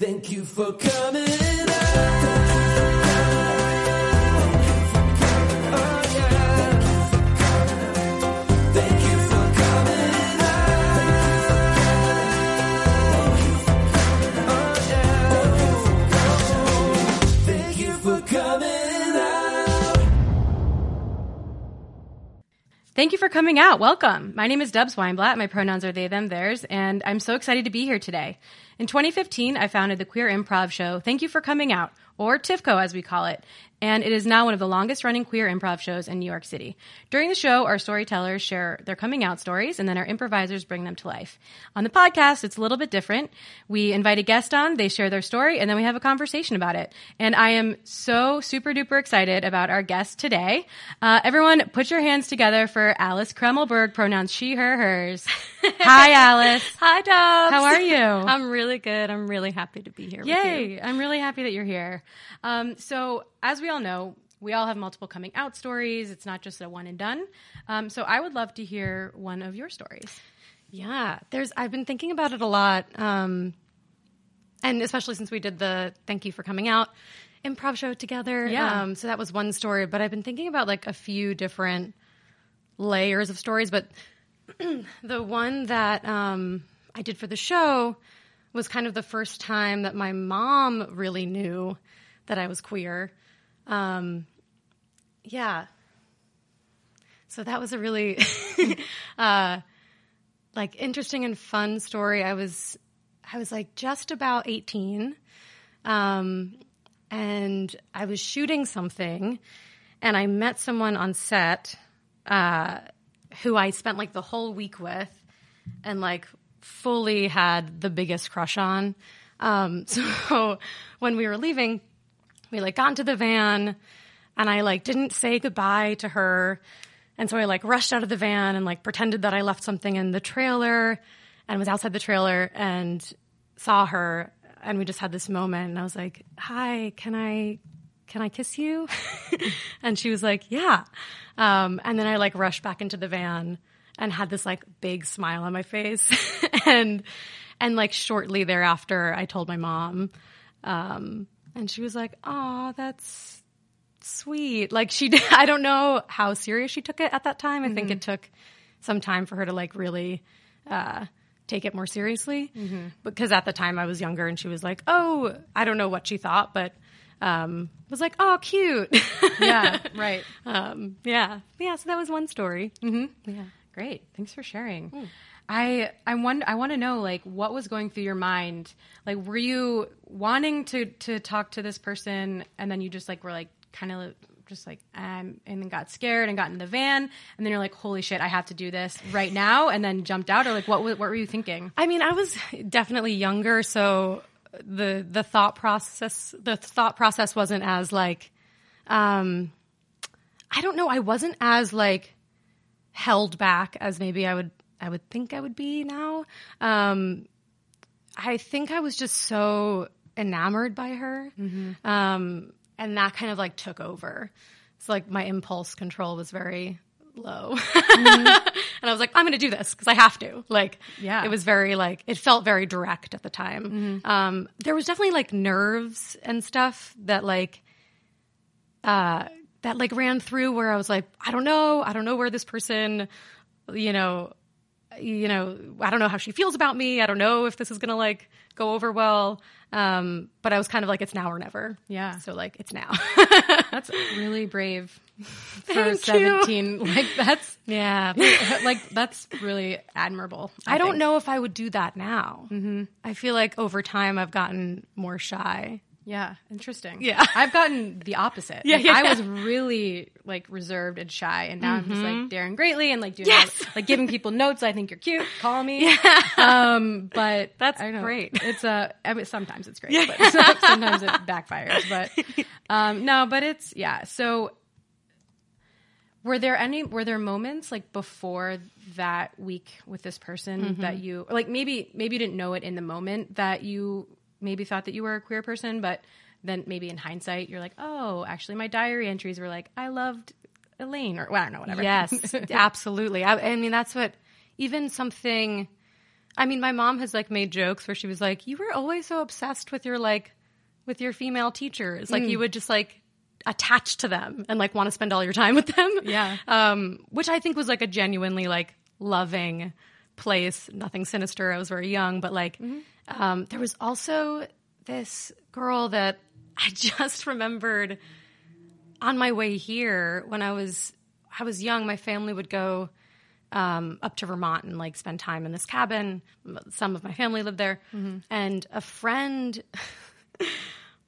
Thank you for coming out. Thank you for coming out. Welcome. My name is Dubs Weinblatt. My pronouns are they, them, theirs, and I'm so excited to be here today. In 2015, I founded the queer improv show Thank You for Coming Out, or TIFCO as we call it, and it is now one of the longest running queer improv shows in New York City. During the show, our storytellers share their coming out stories, and then our improvisers bring them to life. On the podcast, it's a little bit different. We invite a guest on, they share their story, and then we have a conversation about it. And I am so super duper excited about our guest today. Uh, everyone, put your hands together for Alice Kremelberg, pronouns she, her, hers. Hi, Alice. Hi, Dubs. How are you? I'm really good. I'm really happy to be here. With you. Yay! I'm really happy that you're here. Um, so, as we all know, we all have multiple coming out stories. It's not just a one and done. Um, so, I would love to hear one of your stories. Yeah, there's. I've been thinking about it a lot, um, and especially since we did the "Thank you for coming out" improv show together. Yeah. Um, so that was one story, but I've been thinking about like a few different layers of stories. But the one that um, I did for the show was kind of the first time that my mom really knew that I was queer. Um, yeah. So that was a really uh, like interesting and fun story. I was I was like just about 18. Um, and I was shooting something and I met someone on set uh, who I spent like the whole week with and like fully had the biggest crush on. Um, so when we were leaving, we like got into the van and I like didn't say goodbye to her. And so I like rushed out of the van and like pretended that I left something in the trailer and was outside the trailer and saw her and we just had this moment and I was like, "Hi, can I can I kiss you?" and she was like, "Yeah." Um, and then I like rushed back into the van and had this like big smile on my face and and like shortly thereafter I told my mom um, and she was like, "Oh, that's sweet." Like she did, I don't know how serious she took it at that time. I think it took some time for her to like really uh, take it more seriously because at the time I was younger and she was like, "Oh, I don't know what she thought, but um, was like, "Oh, cute." Yeah, right. um, yeah, yeah. So that was one story. Mm-hmm. Yeah. Great. Thanks for sharing. I I want I want to know like what was going through your mind. Like were you wanting to to talk to this person and then you just like were like kind of just like um and then got scared and got in the van and then you're like holy shit I have to do this right now and then jumped out or like what what were you thinking? I mean, I was definitely younger, so the the thought process the thought process wasn't as like um I don't know, I wasn't as like held back as maybe I would I would think I would be now. Um I think I was just so enamored by her. Um and that kind of like took over. It's like my impulse control was very low. and I was like, I'm going to do this because I have to. Like, Yeah. it was very like, it felt very direct at the time. Um, there was definitely like nerves and stuff that like, uh, that like ran through where I was like, I don't know, I don't know where this person, you know, you know, I don't know how she feels about me. I don't know if this is gonna like go over well. Um, but I was kind of like, it's now or never. Yeah. So like, it's now. That's really brave for Thank you. 17. Like that's yeah. like that's really admirable. I, don't know if I would do that now. Mm-hmm. I feel like over time I've gotten more shy. Yeah, interesting. Yeah. I've gotten the opposite. Yeah, Like, yeah, I yeah. was really like reserved and shy, and now I'm just like daring greatly and like doing Yes. all- like giving people notes. I think you're cute. Call me. Yeah. Um, but That's I great. It's a. I mean, sometimes it's great, but sometimes it backfires. But um, no, but it's yeah. So were there any were there moments like before that week with this person that you like maybe maybe you didn't know it in the moment that you maybe thought that you were a queer person but then maybe in hindsight you're like oh actually my diary entries were like i loved elaine or well, i don't know whatever Yes, absolutely. I, I mean, that's what even something I mean, my mom has like made jokes where she was like, "You were always so obsessed with your like with your female teachers. Like you would just like attach to them and like want to spend all your time with them." Yeah. Um, which I think was like a genuinely like loving place. Nothing sinister. I was very young, but like um, there was also this girl that I just remembered on my way here when I was I was young. My family would go um, up to Vermont and like spend time in this cabin. Some of my family lived there, and a friend.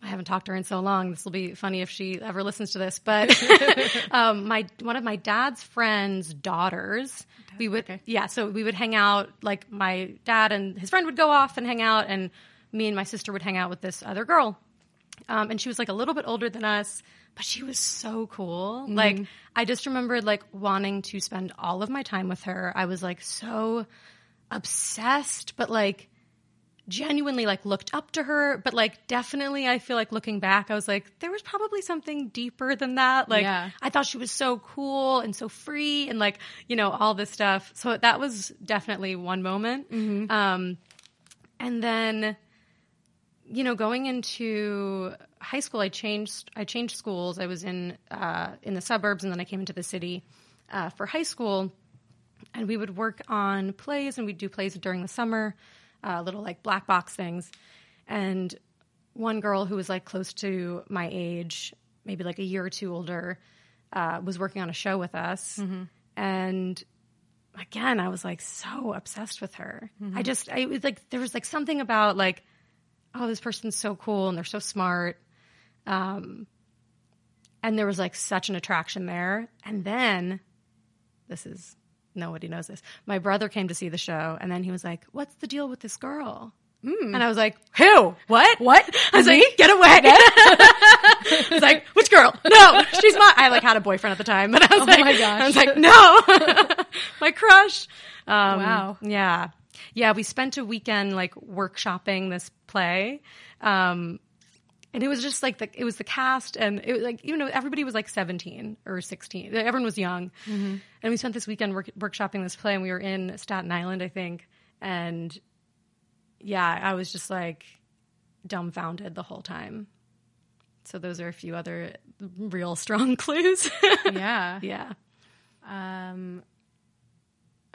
I haven't talked to her in so long. This will be funny if she ever listens to this. But um, my one of my dad's friends' daughters, we would yeah. So we would hang out. Like my dad and his friend would go off and hang out, and me and my sister would hang out with this other girl. Um, and she was like a little bit older than us, but she was so cool. Like I just remembered like wanting to spend all of my time with her. I was like so obsessed, but like genuinely like looked up to her. But like definitely, I feel like looking back, I was like, there was probably something deeper than that. Like Yeah. I thought she was so cool and so free and like you know all this stuff. So that was definitely one moment. Um, and then you know, going into high school, I changed. I changed schools. I was in uh, in the suburbs, and then I came into the city uh, for high school. And we would work on plays, and we'd do plays during the summer, uh, little like black box things. And one girl who was like close to my age, maybe like a year or two older, uh, was working on a show with us, and again, I was like so obsessed with her. I just, I it was like, there was like something about like, oh, this person's so cool and they're so smart. Um, and there was like such an attraction there. And then, this is, nobody knows this. My brother came to see the show and then he was like, what's the deal with this girl? And I was like, who? What? What? I was like, get away. I was like, which girl? No, she's my, I like had a boyfriend at the time, but I was like, my gosh. I was like, no, my crush. Um, Wow. Yeah. Yeah. We spent a weekend like workshopping this play. Um, and it was just like the, it was the cast and it was like, you know, everybody was like 17 or 16. Everyone was young. And we spent this weekend work, workshopping this play and we were in Staten Island, I think. And yeah, I was just like dumbfounded the whole time. So those are a few other real strong clues. Yeah. yeah. Um,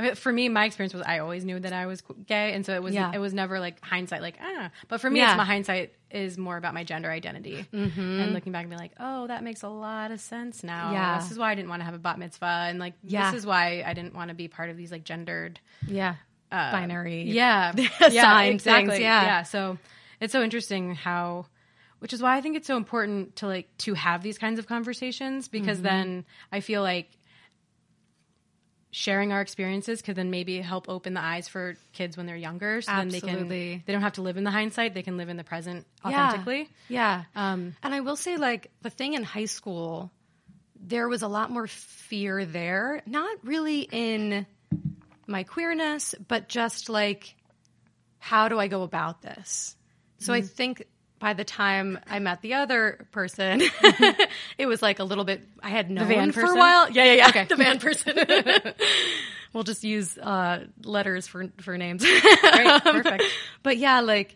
I mean, for me, my experience was I always knew that I was gay, and so it was Yeah. it was never like hindsight, like ah. But for me, Yeah. it's my hindsight is more about my gender identity, and looking back and be like, oh, that makes a lot of sense now. Yeah. this is why I didn't want to have a bat mitzvah, and like Yeah. this is why I didn't want to be part of these like gendered Yeah. Binary. yeah, Sign exactly. things, yeah. yeah. So it's so interesting how, which is why I think it's so important to like to have these kinds of conversations because Mm-hmm. then I feel like sharing our experiences could then maybe help open the eyes for kids when they're younger, so then they can they don't have to live in the hindsight; they can live in the present Yeah. authentically. Yeah. Um, and I will say, like, the thing in high school, there was a lot more fear there. Not really in my queerness, but just like, how do I go about this? So Mm-hmm. I think by the time I met the other person, it was like a little bit, I had known van for a while. Yeah, yeah, yeah. Okay. The van person. we'll just use uh, letters for, for names. Great, perfect. But yeah, like,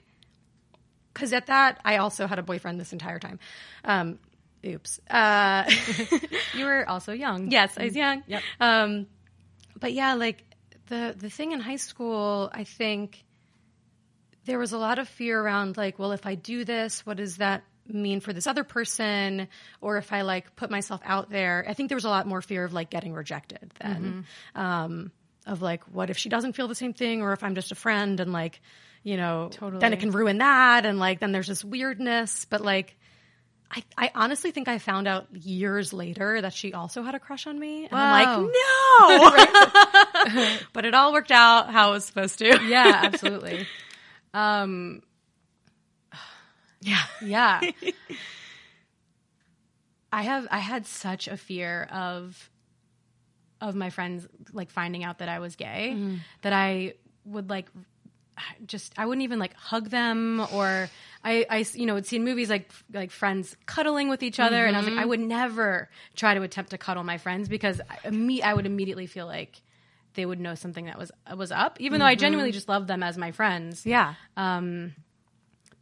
because at that, I also had a boyfriend this entire time. Um, oops. Uh, You were also young. yes, I was young. Yep. Um, but yeah, like the the thing in high school, I think there was a lot of fear around like, well, if I do this, what does that mean for this other person? Or if I like put myself out there, I think there was a lot more fear of like getting rejected then. Um, of like, what if she doesn't feel the same thing, or if I'm just a friend and like, you know, totally. then it can ruin that, and like then there's this weirdness. But like, I, I honestly think I found out years later that she also had a crush on me, and I'm like, no. but it all worked out how it was supposed to. yeah, absolutely. Um, yeah. yeah. I have I had such a fear of of my friends like finding out that I was gay that I would like just I wouldn't even like hug them or I, I you know would see in movies like like friends cuddling with each other and I was like I would never try to attempt to cuddle my friends because I, imme- I would immediately feel like they would know something that was was up, even though I genuinely just love them as my friends. Yeah. Um,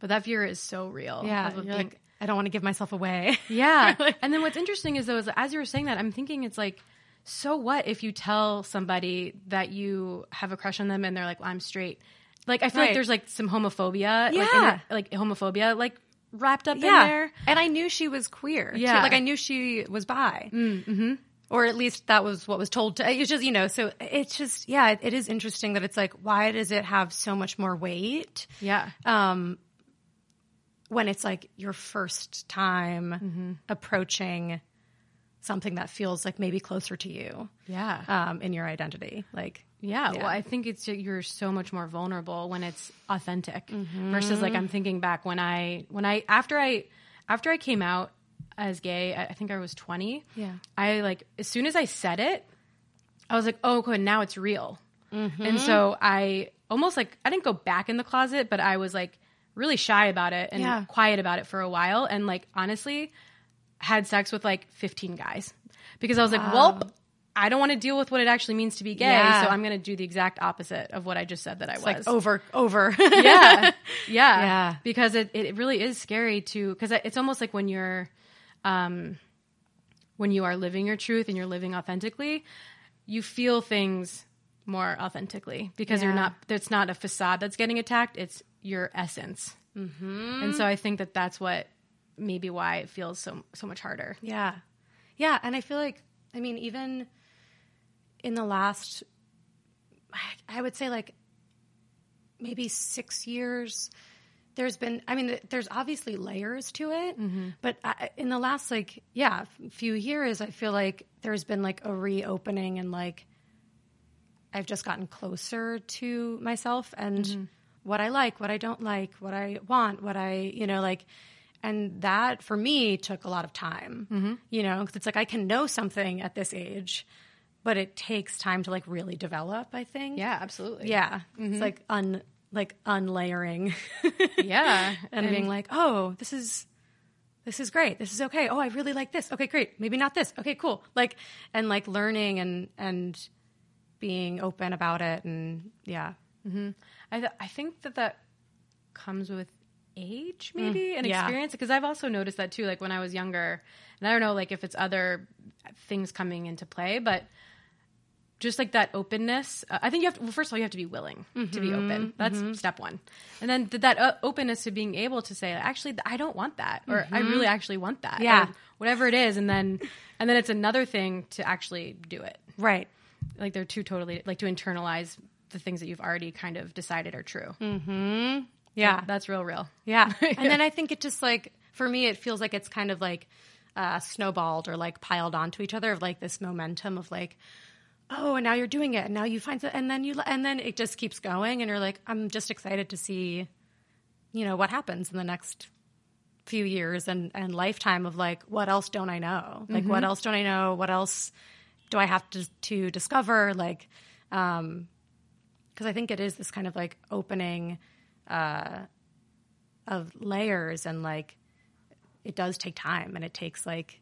But that fear is so real. Yeah. Being- like, I don't want to give myself away. yeah. and then what's interesting is though, is as you were saying that, I'm thinking it's like, so what if you tell somebody that you have a crush on them and they're like, well, I'm straight. Like I feel like there's like some homophobia, like, Yeah. it- like homophobia, like wrapped up in there. And I knew she was queer. too. Yeah. Like I knew she was bi. Mm-hmm. Or at least that was what was told to. It's just you know. So it's just yeah. It, it is interesting that it's like why does it have so much more weight? Yeah. um, when it's like your first time Mm-hmm. approaching something that feels like maybe closer to you Yeah. um, in your identity. Like, Yeah, Yeah. well, I think it's you're so much more vulnerable when it's authentic Mm-hmm. versus like I'm thinking back when I when I after I after I came out as gay, I think I was 20. Yeah. I like as soon as I said it, I was like, oh, good, now it's real. Mm-hmm. And so I almost like I didn't go back in the closet, but I was like really shy about it and Yeah. quiet about it for a while, and like honestly, had sex with like 15 guys because I was like, well. I don't want to deal with what it actually means to be gay, Yeah. so I'm going to do the exact opposite of what I just said that I was. like over, over. yeah, yeah, Yeah. Because it it really is scary to because it's almost like when you're, um, when you are living your truth and you're living authentically, you feel things more authentically because you're not. It's not a facade that's getting attacked. It's your essence. Mm-hmm. And so I think that that's what maybe why it feels so so much harder. Yeah. Yeah. And I feel like, I mean, even in the last, I- I would say like maybe six years, there's been, I mean, there's obviously layers to it, mm-hmm. but I, in the last, like, yeah, few years, I feel like there's been like a reopening and like, I've just gotten closer to myself and mm-hmm. what I like, what I don't like, what I want, what I, you know, like, and that for me took a lot of time, mm-hmm. you know, because it's like I can know something at this age, but it takes time to like really develop, I think. Yeah, absolutely. Yeah. It's like un, like unlayering yeah, and being like, oh, this is, this is great. This is okay. Oh, I really like this. Okay, great. Maybe not this. Okay, cool. Like, and like learning and, and being open about it. And yeah. Mm-hmm. I th- I think that that comes with age, mm, maybe, and yeah. experience. Because I've also noticed that too. Like when I was younger, and I don't know, like if it's other things coming into play, but just like that openness. Uh, I think you have to. Well, first of all, you have to be willing to be open. That's step one, and then th- that uh, openness to being able to say, actually, I don't want that, or I really actually want that. Yeah. whatever it is, and then and then it's another thing to actually do it Right. like they're two totally like to internalize the things that you've already kind of decided are true. Yeah. That's real, real. Yeah. And then I think it just like, for me, it feels like it's kind of like uh, snowballed or like piled onto each other of like this momentum of like, oh, and now you're doing it. And now you find it. And then you, and then it just keeps going. And you're like, I'm just excited to see, you know, what happens in the next few years and, and lifetime of like, what else don't I know? Like, what else don't I know? What else do I have to, to discover? Like, um, because I think it is this kind of like opening uh, of layers and like it does take time and it takes like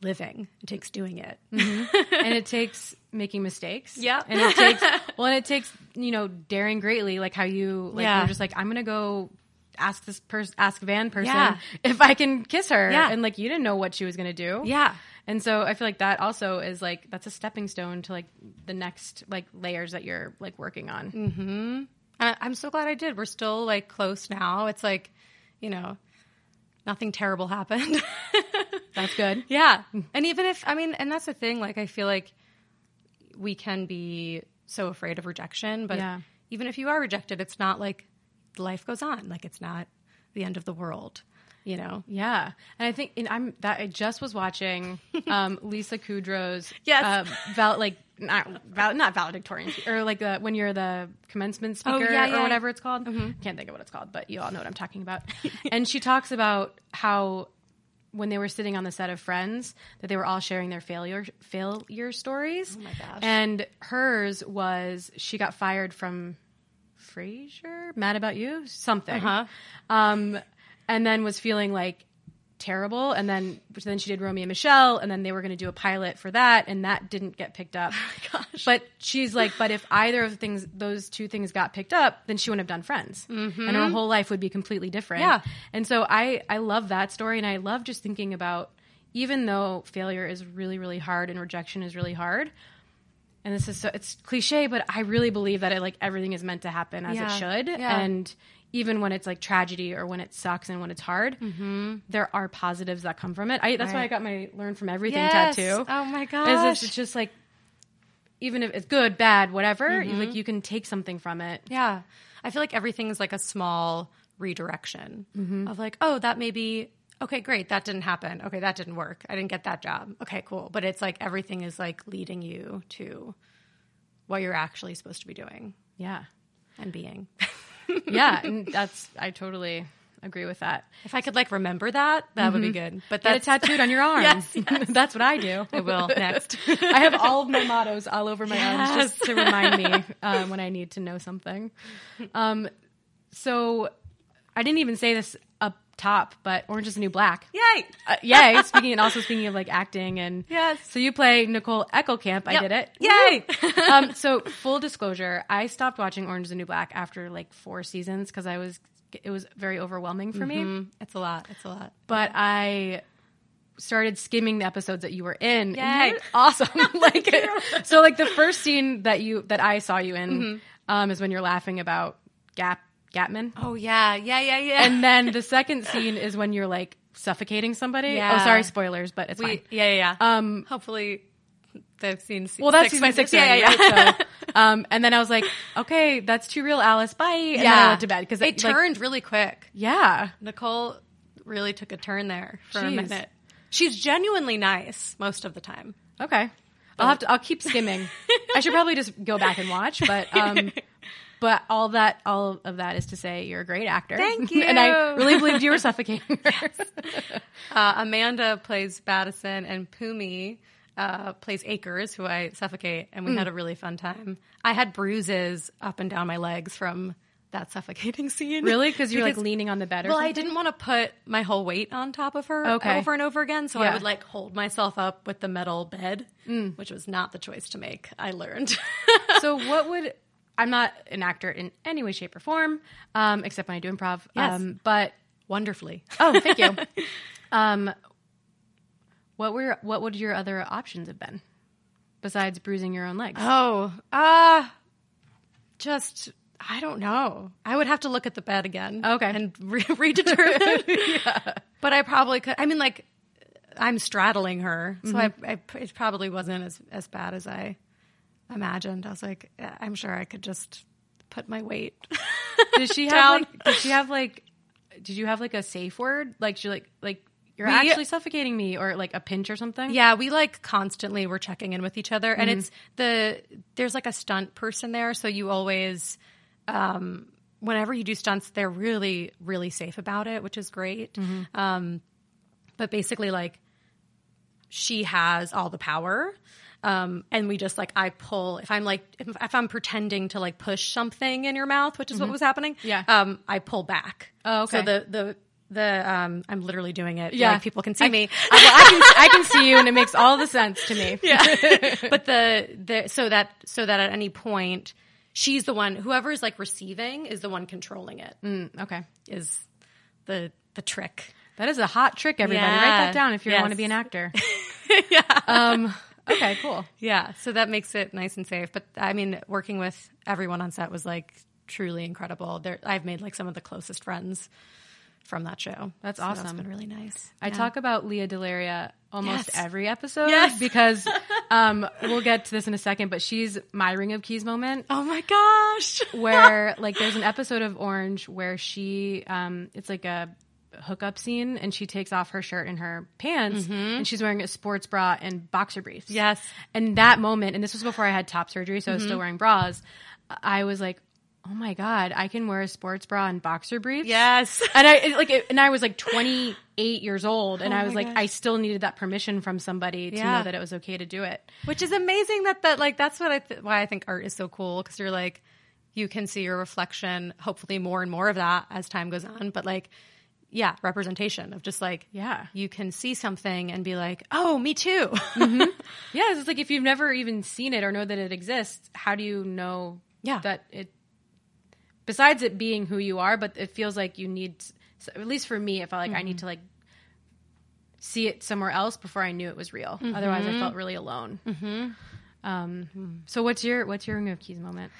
living it takes doing it and it takes making mistakes. Yeah. And it takes well and it takes, you know, daring greatly, like how you like Yeah. you're just like, I'm gonna go ask this person ask Van person Yeah. if I can kiss her. Yeah. And like you didn't know what she was gonna do. yeah And so I feel like that also is like that's a stepping stone to like the next like layers that you're like working on. Mm-hmm. and i'm so glad i did we're still like close now it's like you know nothing terrible happened That's good. yeah and even if i mean and that's the thing like i feel like we can be so afraid of rejection but Yeah. even if you are rejected it's not like life goes on like it's not the end of the world you know Yeah, and I think and I'm that I just was watching um, Lisa Kudrow's Yes. uh, val- like not val- not valedictorian or like the when you're the commencement speaker Oh, yeah, yeah. or whatever it's called. Can't think of what it's called, but you all know what I'm talking about. and she talks about how when they were sitting on the set of Friends that they were all sharing their failure failure stories. Oh my gosh. And hers was she got fired from Frasier, Mad About You, something Uh-huh. um, and then was feeling like terrible. And then then she did Romy and Michele, and then they were going to do a pilot for that, and that didn't get picked up. Oh But she's like, but if either of the things, those two things got picked up, then she wouldn't have done Friends, and her whole life would be completely different. Mm-hmm. Yeah. And so I I love that story, and I love just thinking about even though failure is really really hard and rejection is really hard. And this is so it's cliche, but I really believe that it like everything is meant to happen as Yeah. it should. Yeah. And even when it's like tragedy or when it sucks and when it's hard, there are positives that come from it. I, that's why I got my learn from everything Yes. tattoo. Oh my Is gosh. it's, it's just like even if it's good, bad, whatever, you- like you can take something from it. Yeah. I feel like everything's like a small redirection Mm-hmm. of like, oh, that may be okay, great, that didn't happen. Okay, that didn't work. I didn't get that job. Okay, cool. But it's like everything is like leading you to what you're actually supposed to be doing Yeah. and being. Yeah. and that's, I totally agree with that. if I could like remember that, that would be good. But Get it tattooed on your arm. Yes, yes. that's what I do. I will next. I have all of my mottos all over my arms just to remind me um, when I need to know something. Um, so I didn't even say this up top, but Orange is the New Black. Yay! Uh, yay! Speaking and also speaking of like acting and Yes. So you play Nicole Eckelkamp. I Yep. did it. Yay! um, so full disclosure, I stopped watching Orange is the New Black after like four seasons because I was it was very overwhelming for me. Mm, it's a lot. It's a lot. But I started skimming the episodes that you were in. Yay. Awesome. like so like the first scene that you that I saw you in Mm-hmm. um, is when you're laughing about Gap Gapman. Oh yeah, yeah, yeah, yeah. And then the second scene is when you're like suffocating somebody. Yeah. Oh, sorry, spoilers, but it's we, fine. yeah, yeah, yeah. Um, Hopefully, they've seen. well, that's six by six, Yeah, yeah, yeah. right? So, um, and then I was like, okay, that's too real, Alice. Bye. And then I went to bed because it turned really quick. yeah, Nicole really took a turn there for a minute. She's genuinely nice most of the time. okay. I'll have to. I'll keep skimming. I should probably just go back and watch, but um, but all that, all of that is to say, you're a great actor. Thank you. and I really believed you were suffocating her. Uh, Amanda plays Badison, and Pumi uh, plays Acres, who I suffocate, and we Mm. had a really fun time. I had bruises up and down my legs from that suffocating scene. really? Because you're like leaning on the bed or something. Well, I didn't want to put my whole weight on top of her Okay. over and over again, so Yeah. I would like hold myself up with the metal bed, Mm. which was not the choice to make. I learned. so what would I'm not an actor in any way, shape, or form, um, except when I do improv. Yes. Um, but Wonderfully. oh, thank you. um, what were what would your other options have been besides bruising your own legs? Oh, uh just I don't know. I would have to look at the bed again. Okay. and re- redetermine. But I probably could. I mean, like I'm straddling her, so I, I it probably wasn't as as bad as I imagined. I was like, I'm sure I could just put my weight. Did she have like? Did she have like? Did you have like a safe word? Like she like like you're We- actually suffocating me, or like a pinch or something? Yeah, we like constantly were checking in with each other, and it's the there's like a stunt person there, so you always, um, whenever you do stunts, they're really really safe about it, which is great. Um, but basically, like she has all the power. Um, and we just like I pull if I'm like if, if I'm pretending to like push something in your mouth, which is what was happening. Yeah. Um, I pull back. Oh, okay. So the the the um, I'm literally doing it. Yeah. like people can see I- me. I, well, I can I can see you, and it makes all the sense to me. yeah. but the the so that so that at any point she's the one whoever is like receiving is the one controlling it is Okay. Is the the trick. That is a hot trick, everybody. Write that down if you Yes. want to be an actor. yeah. Um, okay, cool. Yeah, so that makes it nice and safe. But I mean, working with everyone on set was like truly incredible. There, I've made like some of the closest friends from that show. That's So That's awesome. been really nice. I Yeah. talk about Lea DeLaria almost Yes. every episode Yes. because um, we'll get to this in a second, but she's my ring of keys moment Oh my gosh! where like there's an episode of Orange where she um, it's like a hookup scene and she takes off her shirt and her pants and she's wearing a sports bra and boxer briefs. Mm-hmm. Yes. And that moment, and this was before I had top surgery, so I was Mm-hmm. still wearing bras. I was like, oh my god, I can wear a sports bra and boxer briefs. yes. and I it, like, it, and I was like 28 years old, and Oh I was like, gosh. I still needed that permission from somebody to Yeah. know that it was okay to do it. Which is amazing that that like that's what I th- why I think art is so cool because you're like you can see your reflection. Hopefully, more and more of that as time goes on. But like yeah, representation of just like Yeah. you can see something and be like, oh, me too. Mm-hmm. Yeah, it's like if you've never even seen it or know that it exists, how do you know Yeah. that it besides it being who you are, but it feels like you need at least for me, it felt like I need mm-hmm. to like see it somewhere else before I knew it was real. Mm-hmm. Otherwise, I felt really alone. Um, hmm. so what's your what's your ring of keys moment?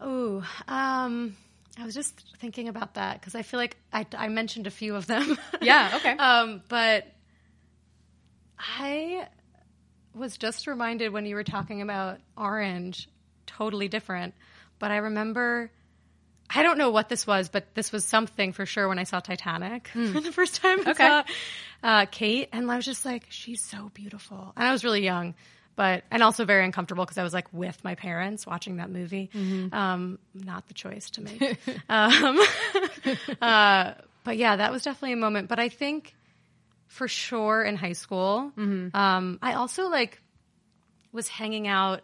Oh, um, I was just thinking about that because I feel like I, I mentioned a few of them. Yeah, okay. um, but I was just reminded when you were talking about orange, totally different. But I remember, I don't know what this was, but this was something for sure when I saw Titanic for the first time. I Okay. saw, uh, Kate, and I was just like, she's so beautiful. And I was really young. But and also very uncomfortable because I was like with my parents watching that movie. Um, not the choice to make. um, uh, but yeah, that was definitely a moment. But I think for sure in high school. Um, I also like was hanging out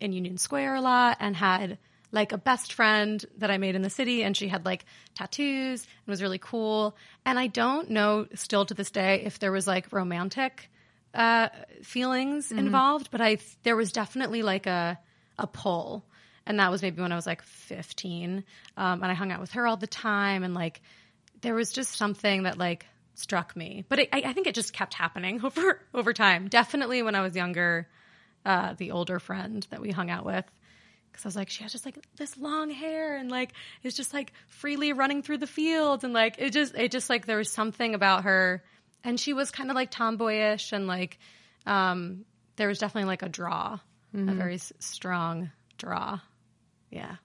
in Union Square a lot and had like a best friend that I made in the city, and she had like tattoos and was really cool. And I don't know still to this day if there was like romantic uh, feelings involved, but I there was definitely like a a pull, and that was maybe when I was like fifteen, um, and I hung out with her all the time, and like there was just something that like struck me, but it, I, I think it just kept happening over over time. Definitely when I was younger, uh, the older friend that we hung out with. Because I was like, she has just like this long hair and like is just like freely running through the fields. And like it just it just like there was something about her, and she was kind of like tomboyish and like um, there was definitely like a draw, a very s- strong draw. Yeah,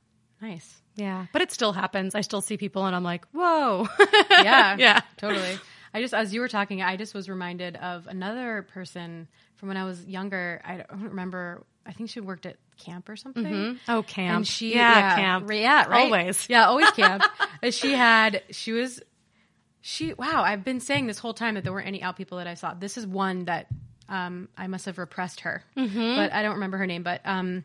Nice. yeah, but it still happens. I still see people and I'm like, whoa, Yeah. Yeah. Totally. I just, as you were talking, I just was reminded of another person from when I was younger. I don't remember. I think she worked at camp or something. Oh, camp. And she, yeah, camp. Yeah, right. Always. Yeah, always camp. And she had, she was, she, wow, I've been saying this whole time that there weren't any out people that I saw. This is one that um, I must have repressed her, Mm-hmm. but I don't remember her name. But um,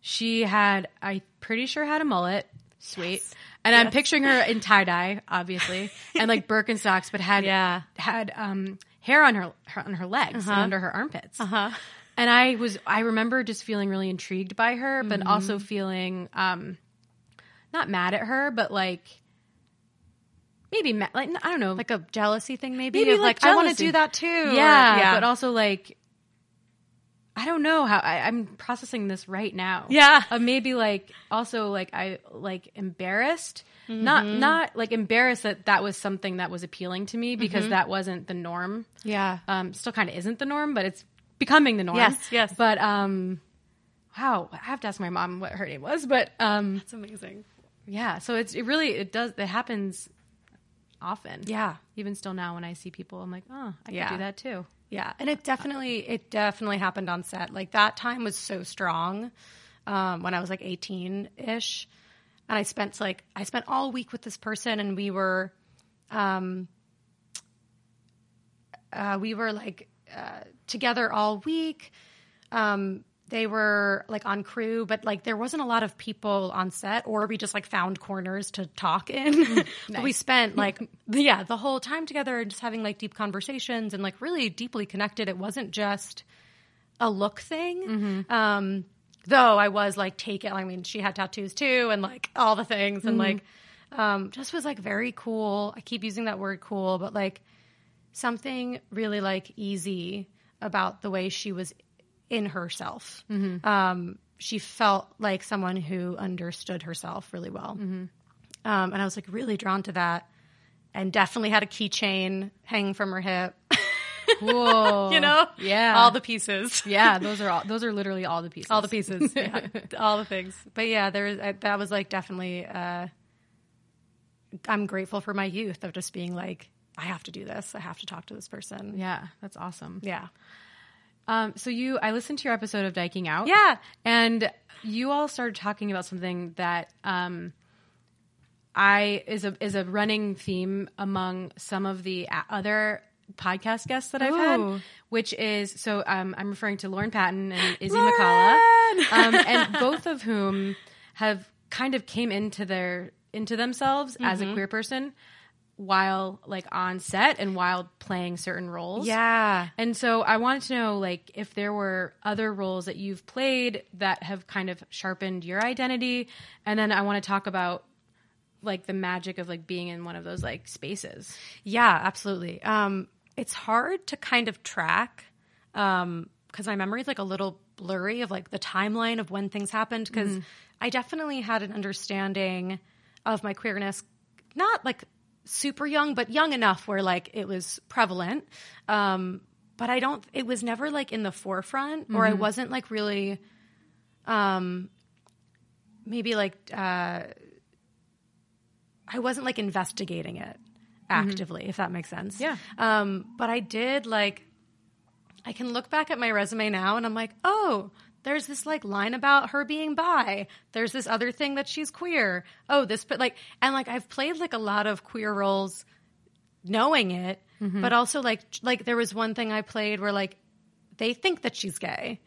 she had, I pretty sure had a mullet. Sweet. And I'm picturing her in tie dye, obviously, and like Birkenstocks, but had Yeah. had um, hair on her, her on her legs and under her armpits. Uh-huh. And I was, I remember just feeling really intrigued by her, but Mm-hmm. also feeling um, not mad at her, but like maybe ma- like I don't know, Like a jealousy thing, maybe. Maybe like like, I want to do that too. or- yeah, but also like I don't know how I, I'm processing this right now. Yeah. uh, maybe like also like I like embarrassed, not not like embarrassed that that was something that was appealing to me because that wasn't the norm. yeah. Um, still kind of isn't the norm, but it's becoming the norm. Yes, yes. But um, wow, I have to ask my mom what her name was, but um, It's amazing. yeah. So it's it really it does it happens often. Yeah. Even still now, when I see people, I'm like, oh, I Yeah. could do that too. Yeah, and it definitely it definitely happened on set. Like that time was so strong um, when I was like eighteen ish, and I spent like I spent all week with this person, and we were, um, uh, we were like uh, together all week. Um, they were like on crew, but like there wasn't a lot of people on set, or we just like found corners to talk in. but we spent like yeah the whole time together and just having like deep conversations and like really deeply connected. It wasn't just a look thing. Um, though I was like taken. I mean, she had tattoos too, and like all the things, and like um, just was like very cool. I keep using that word cool, but like something really like easy about the way she was in herself. Um, she felt like someone who understood herself really well. Um, and I was like really drawn to that and definitely had a keychain hanging from her hip, Cool. you know? Yeah. All the pieces. yeah. Those are all. Those are literally all the pieces. all the pieces, yeah, all the things. But yeah, there was, I, that was like definitely. Uh, I'm grateful for my youth of just being like, I have to do this. I have to talk to this person. Yeah, that's awesome. Yeah, Um, so you, I listened to your episode of Dyking Out. yeah, and you all started talking about something that um, I is a is a running theme among some of the other podcast guests that I've Ooh. had, which is so um, I'm referring to Lauren Patten and Izzy McCalla, um, and both of whom have kind of came into their into themselves as a queer person while like on set and while playing certain roles. Yeah. And so I wanted to know like if there were other roles that you've played that have kind of sharpened your identity and then I want to talk about like the magic of like being in one of those like spaces. Yeah, absolutely. Um, it's hard to kind of track um because my memory is like a little blurry of like the timeline of when things happened. Because I definitely had an understanding of my queerness, not like super young, but young enough where like it was prevalent. Um, but I don't. It was never like in the forefront, or I wasn't like really, um, maybe like. Uh, I wasn't like investigating it actively, if that makes sense. Yeah. Um, but I did like, I can look back at my resume now and I'm like, oh, there's this like line about her being bi. There's this other thing that she's queer. Oh, this, but like, and like I've played like a lot of queer roles knowing it, but also like, like there was one thing I played where like they think that she's gay.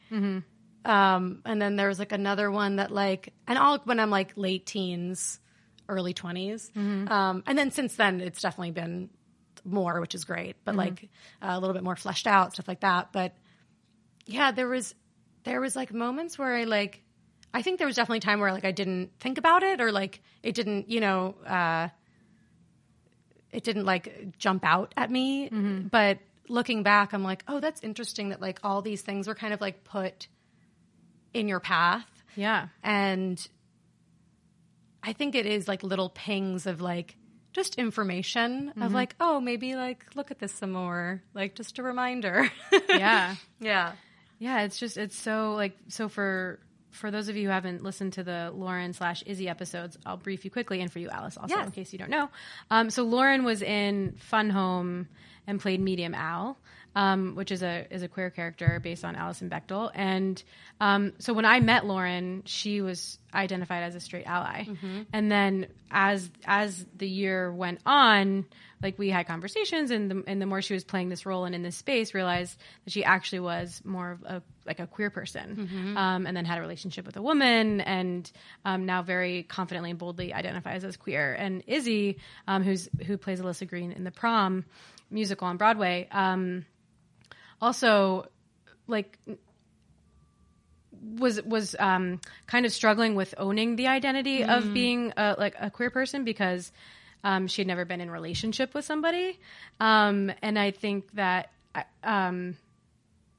Um, and then there was like another one that like, and all when I'm like late teens, early 20s. Um, and then since then, it's definitely been more, which is great, but like uh, a little bit more fleshed out, stuff like that. But yeah, there was, there was like moments where I like, I think there was definitely time where like I didn't think about it or like it didn't, you know, uh, it didn't like jump out at me. But looking back, I'm like, oh, that's interesting that like all these things were kind of like put in your path. Yeah. And I think it is like little pings of like just information of like, oh, maybe like look at this some more, like just a reminder. Yeah. yeah. Yeah, it's just it's so like so for for those of you who haven't listened to the Lauren slash Izzy episodes, I'll brief you quickly, and for you, Alice, also Yes. in case you don't know. Um, so Lauren was in Fun Home and played Medium Al, um, which is a is a queer character based on Alison Bechdel. And um, so when I met Lauren, she was identified as a straight ally, and then as as the year went on, like we had conversations, and the and the more she was playing this role and in this space, realized that she actually was more of a like a queer person, um, and then had a relationship with a woman, and um, now very confidently and boldly identifies as queer. And Izzy, um, who's who plays Alyssa Greene in the Prom musical on Broadway, um, also like was was um, kind of struggling with owning the identity of being a, like a queer person because um, she had never been in relationship with somebody, um, and I think that. Um,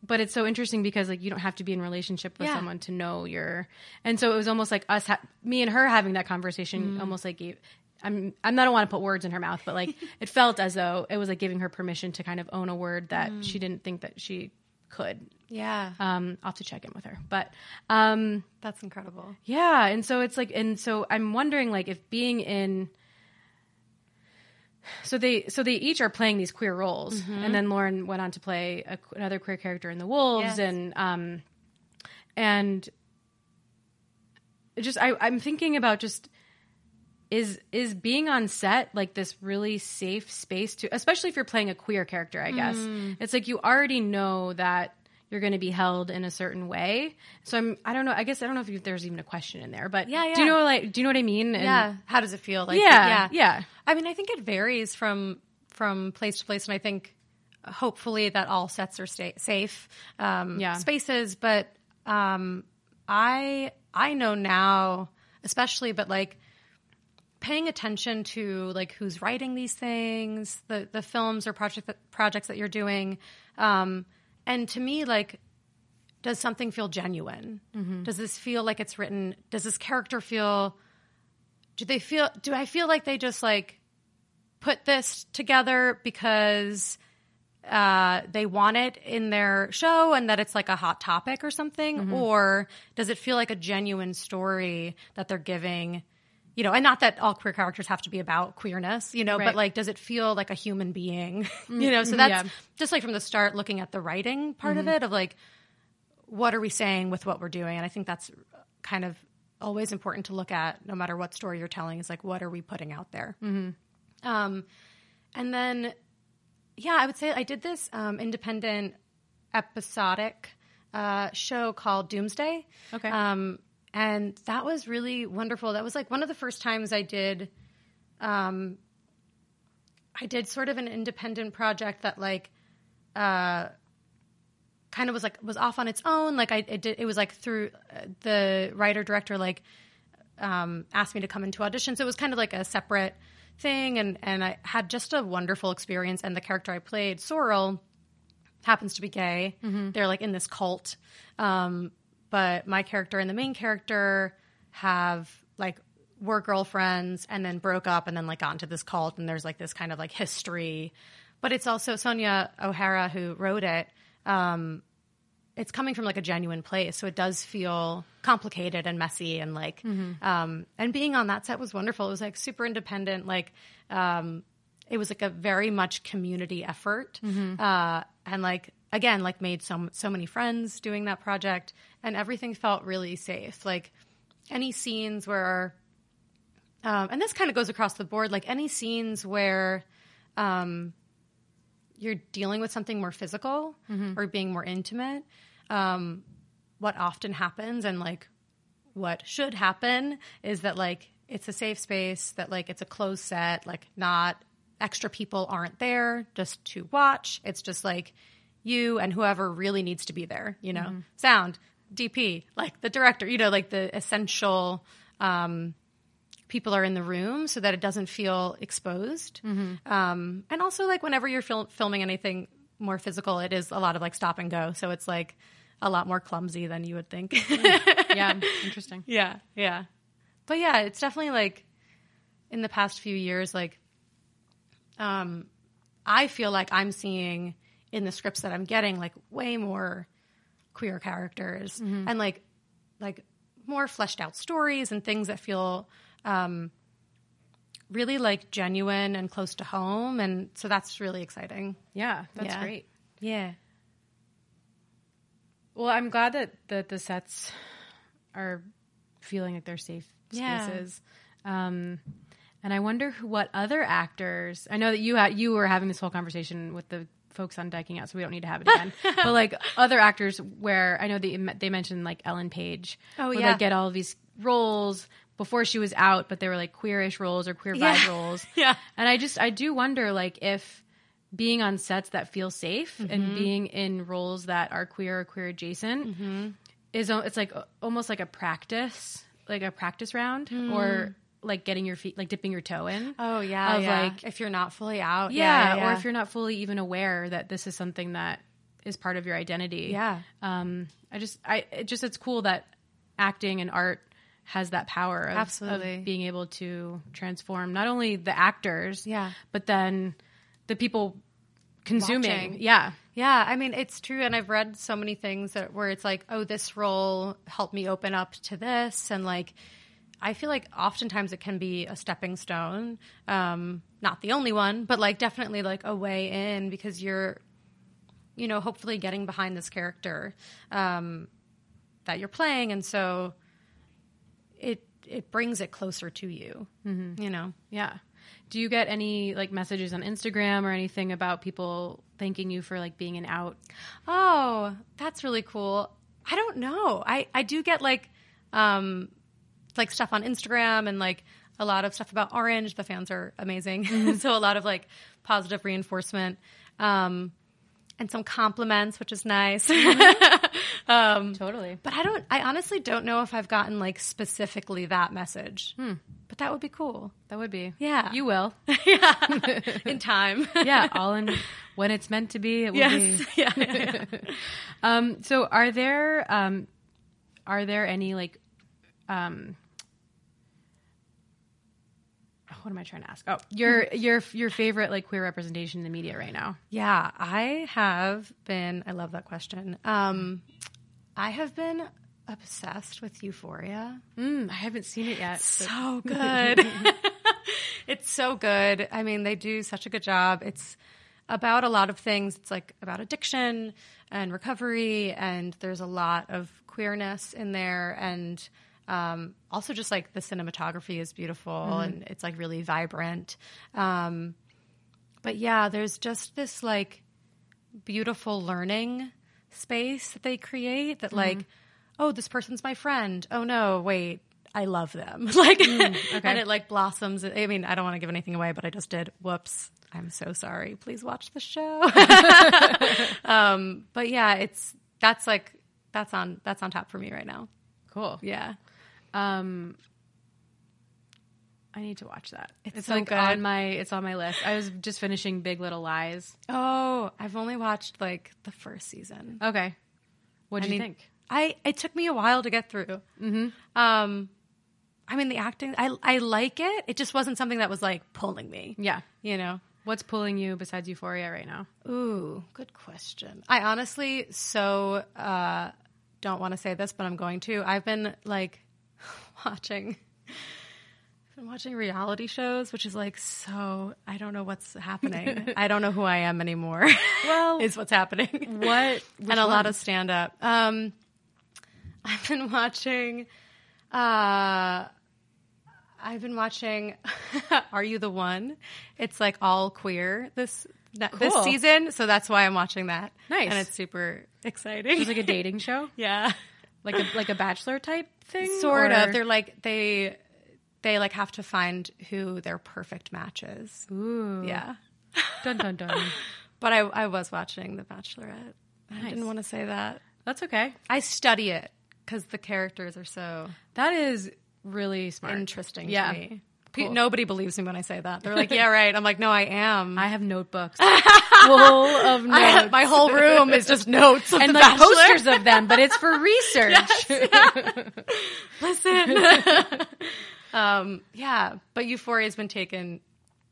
but it's so interesting because like you don't have to be in relationship with Yeah. someone to know your, and so it was almost like us, ha- me and her having that conversation, almost like gave. I'm I'm not want to put words in her mouth, but like it felt as though it was like giving her permission to kind of own a word that she didn't think that she could. Yeah. Um, I'll have to check in with her, but um, That's incredible. yeah, and so it's like, and so I'm wondering, like, if being in, so they, so they each are playing these queer roles, and then Lauren went on to play a, another queer character in the Wolves, Yes. and um, and just I, I'm thinking about just is is being on set like this really safe space to, especially if you're playing a queer character. I guess it's like you already know that you're going to be held in a certain way. So I'm I don't know. I guess I don't know if you, there's even a question in there, but Yeah, Do you know like do you know what I mean? And- yeah. How does it feel? Like, yeah, yeah. yeah, I mean, I think it varies from from place to place, and I think hopefully that all sets are sta- safe um, Yeah. spaces. But um, I I know now, especially, but like paying attention to like who's writing these things, the the films or project projects that you're doing, um, and to me, like does something feel genuine? Does this feel like it's written? Does this character feel? Do they feel? Do I feel like they just like put this together because uh, they want it in their show and that it's like a hot topic or something, or does it feel like a genuine story that they're giving? You know, and not that all queer characters have to be about queerness, you know, Right. but like, does it feel like a human being? you know, so that's yeah. just like from the start, looking at the writing part of it of like, what are we saying with what we're doing? And I think that's kind of always important to look at, no matter what story you're telling. Is like, what are we putting out there? Um, and then, yeah, I would say I did this um, independent episodic uh, show called Doomsday. Okay. Um, and that was really wonderful. That was like one of the first times I did um, I did sort of an independent project that like uh kind of was like was off on its own. Like I it did it was like through uh, the writer director like um asked me to come into auditions it was kind of like a separate thing. And and I had just a wonderful experience. And the character I played Sorrel happens to be gay. They're like in this cult. Um but my character and the main character have like were girlfriends and then broke up and then like got into this cult and there's like this kind of like history. But it's also sonia o'hara who wrote it. Um it's coming from like a genuine place so it does feel complicated and messy and like um and being on that set was wonderful. It was like super independent like um it was like a very much community effort uh and like again like made so so many friends doing that project and everything felt really safe. Like any scenes where um, and this kind of goes across the board like any scenes where um, you're dealing with something more physical or being more intimate um, what often happens and like what should happen is that like it's a safe space that like it's a closed set like not extra people aren't there just to watch. It's just like you and whoever really needs to be there you know? Sound dp like the director you know like the essential um people are in the room so that it doesn't feel exposed. Um and also like whenever you're fil- filming anything more physical it is a lot of like stop and go. So it's like a lot more clumsy than you would think. Yeah, interesting. yeah, yeah. But yeah, it's definitely like in the past few years, like um I feel like I'm seeing in the scripts that I'm getting like way more queer characters and like like more fleshed out stories and things that feel um really like genuine and close to home and so that's really exciting. Yeah, that's Yeah. great. Yeah. Well, I'm glad that that the sets are feeling like they're safe Yeah. spaces. Um, and I wonder who, what other actors. I know that you had you were having this whole conversation with the folks on Dyking Out, so we don't need to have it again. but like other actors, where I know they they mentioned like Ellen Page. Oh, where yeah. they get all of these roles before she was out, but they were like queerish roles or queer vibe Yeah. roles. Yeah. And I just I do wonder like if being on sets that feel safe Mm-hmm. and being in roles that are queer or queer adjacent Mm-hmm. is it's like almost like a practice, like a practice round or like getting your feet like dipping your toe in. Oh yeah, Of, yeah. like- if you're not fully out. yeah, yeah, yeah. or if you're not fully even aware that this is something that is part of your identity. Yeah. Um I just I it just it's cool that acting and art has that power of, Absolutely. of being able to transform not only the actors, Yeah. but then the people consuming. Watching. Yeah. Yeah, I mean it's true, and I've read so many things that where it's like, oh, this role helped me open up to this, and like, I feel like oftentimes it can be a stepping stone, um, not the only one, but like definitely like a way in because you're, you know, hopefully getting behind this character um, that you're playing, and so it it brings it closer to you, you know. Yeah. Do you get any like messages on Instagram or anything about people thanking you for like being an out? Oh, that's really cool. I don't know. I I do get like um like stuff on Instagram and like a lot of stuff about Orange. The fans are amazing. so a lot of like positive reinforcement. Um and some compliments, which is nice. Totally. but I don't I honestly don't know if I've gotten like specifically that message. But that would be cool. That would be. Yeah. You will. Yeah. in time. yeah. All in when it's meant to be, it will yes. be. yeah, yeah, yeah. Um, so are there um are there any like um what am I trying to ask? Oh, your your your favorite like queer representation in the media right now. Yeah, I have been. I love that question. Um, I have been obsessed with Euphoria. Mm, I haven't seen it yet. so- So good. it's so good. I mean, they do such a good job. It's about a lot of things. It's like about addiction and recovery, and there's a lot of queerness in there, and um, also just like the cinematography is beautiful and it's like really vibrant. Um, but yeah, there's just this like beautiful learning space that they create that like, oh, this person's my friend. Oh no, wait, I love them. like, and it like blossoms. I mean, I don't want to give anything away, but I just did. Whoops. I'm so sorry. Please watch the show. um, but yeah, it's that's like that's on that's on top for me right now. Cool. Yeah. Um, I need to watch that. It's It's, so like good. on my it's on my list. I was just finishing Big Little Lies. Oh, I've only watched like the first season. Okay. What do you mean, think? I it took me a while to get through. Mm-hmm. Um, I mean the acting, I I like it. It just wasn't something that was like pulling me. Yeah. You know. What's pulling you besides Euphoria right now? Ooh, good question. I honestly so uh, don't want to say this, but I'm going to. I've been like watching. I've been watching reality shows, which is like so. I don't know what's happening. I don't know who I am anymore. Well, is what's happening. What and a lot of stand up. Um, I've been watching. Uh, I've been watching. Are you the one? It's like all queer this that, this season, so that's why I'm watching that. Nice. and it's super exciting. it's like a dating show, yeah, like a like a bachelor type thing, sort or- of. They're like they they like have to find who their perfect match is. Ooh, Yeah, Dun dun dun. but I I was watching The Bachelorette. I didn't want to say that. That's okay. I study it because the characters are so That is really smart. interesting Yeah. to me. Cool. Nobody believes me when I say that. They're like, "Yeah, right." I'm like, "No, I am." I have notebooks full of notes. Have- my whole room is just notes and the like Bachelor. posters of them, but it's for research. Listen. um, yeah, but Euphoria's been taken